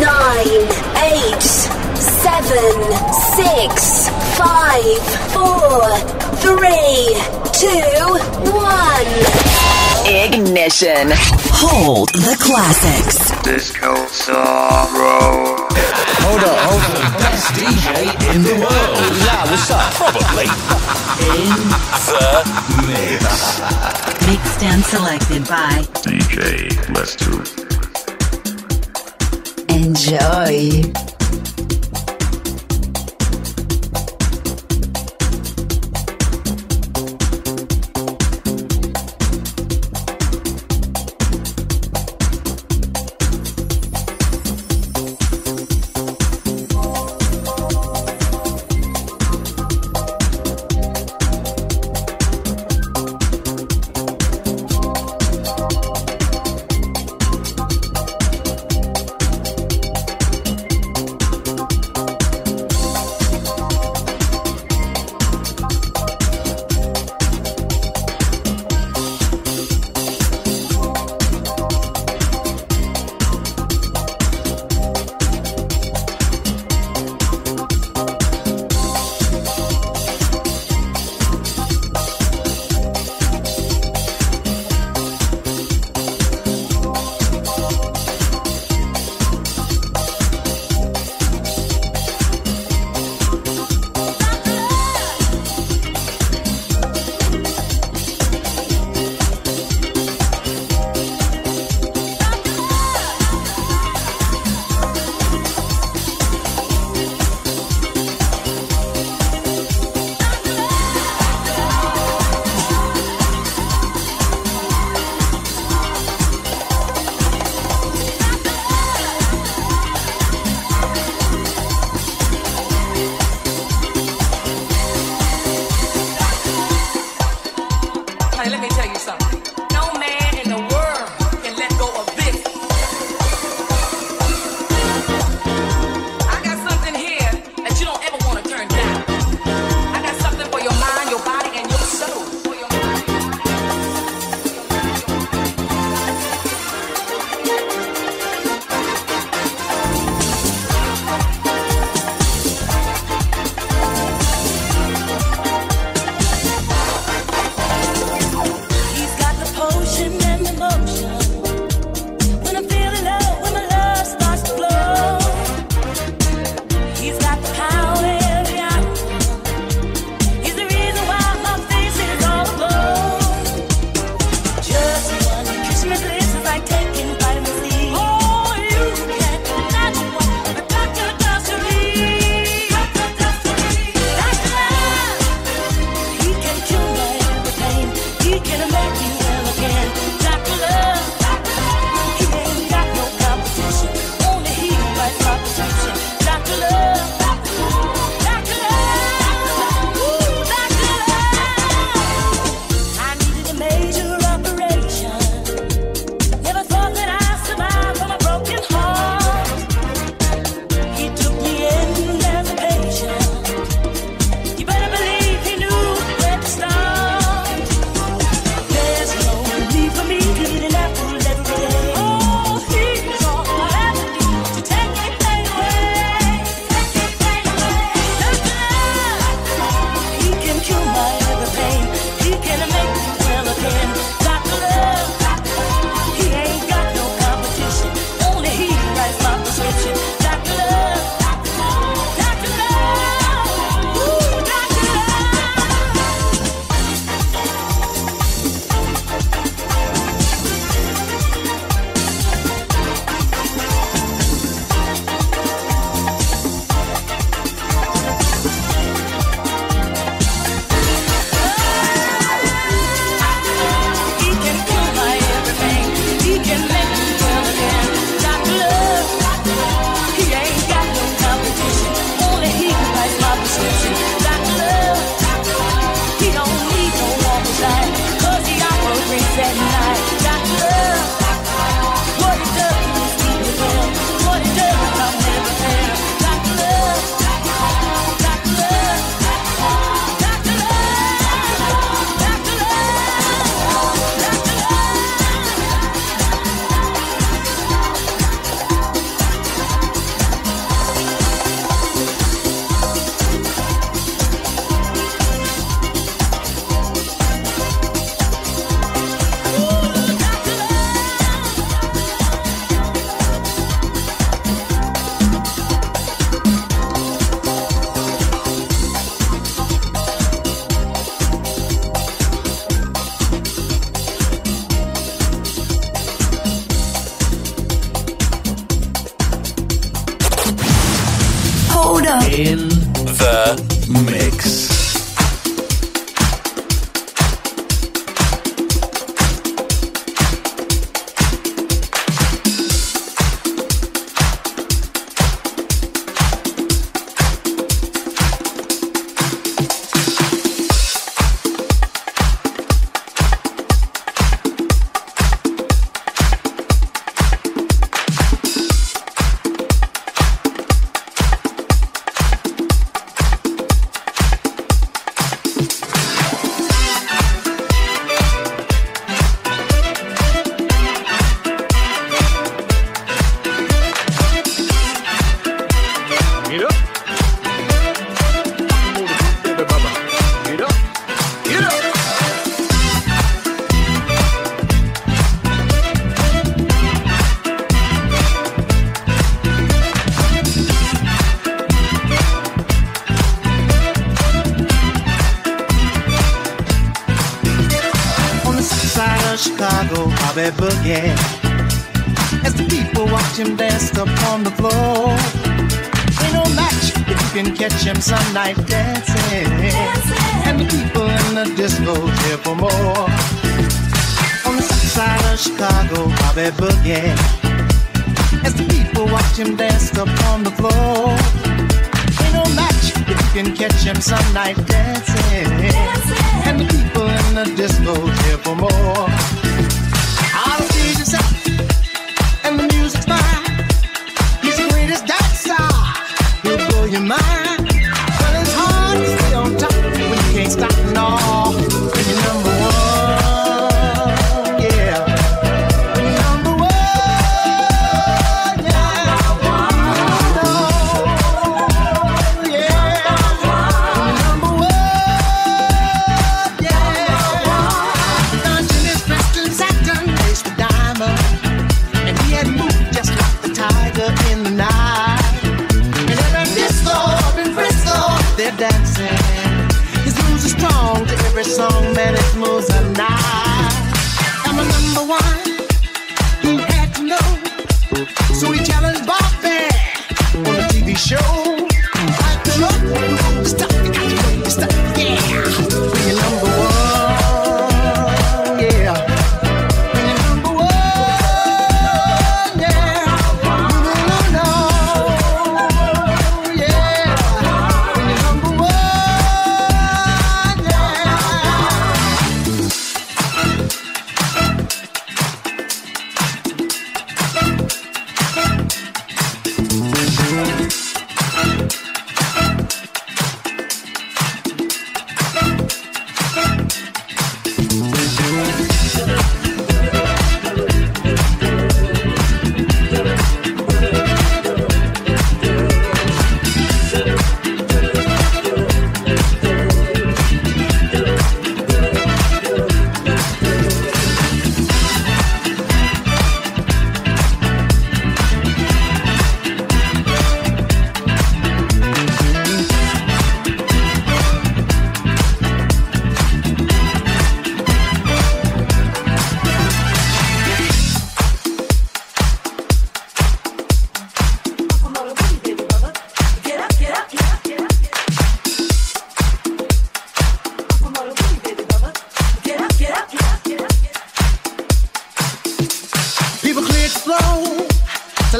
nine, eight, seven, six, five, four, three, two, one. Ignition. Hold the classics. Disco Sorrow. Hold up, hold up. Best DJ in the world. Yeah, what's up? Probably. In the mix. Mixed and selected by DJ Lestu. Enjoy.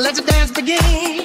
let the dance begin.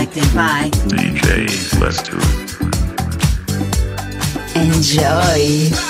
Selected by DJ Lestu. Enjoy.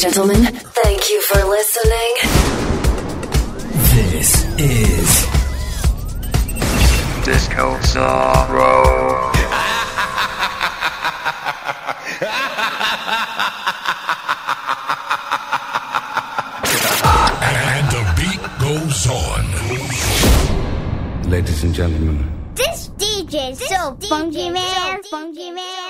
Gentlemen, thank you for listening. This is Disco Sorrow. And the beat goes on. Ladies and gentlemen, This DJ is so funky, man. Funky, man.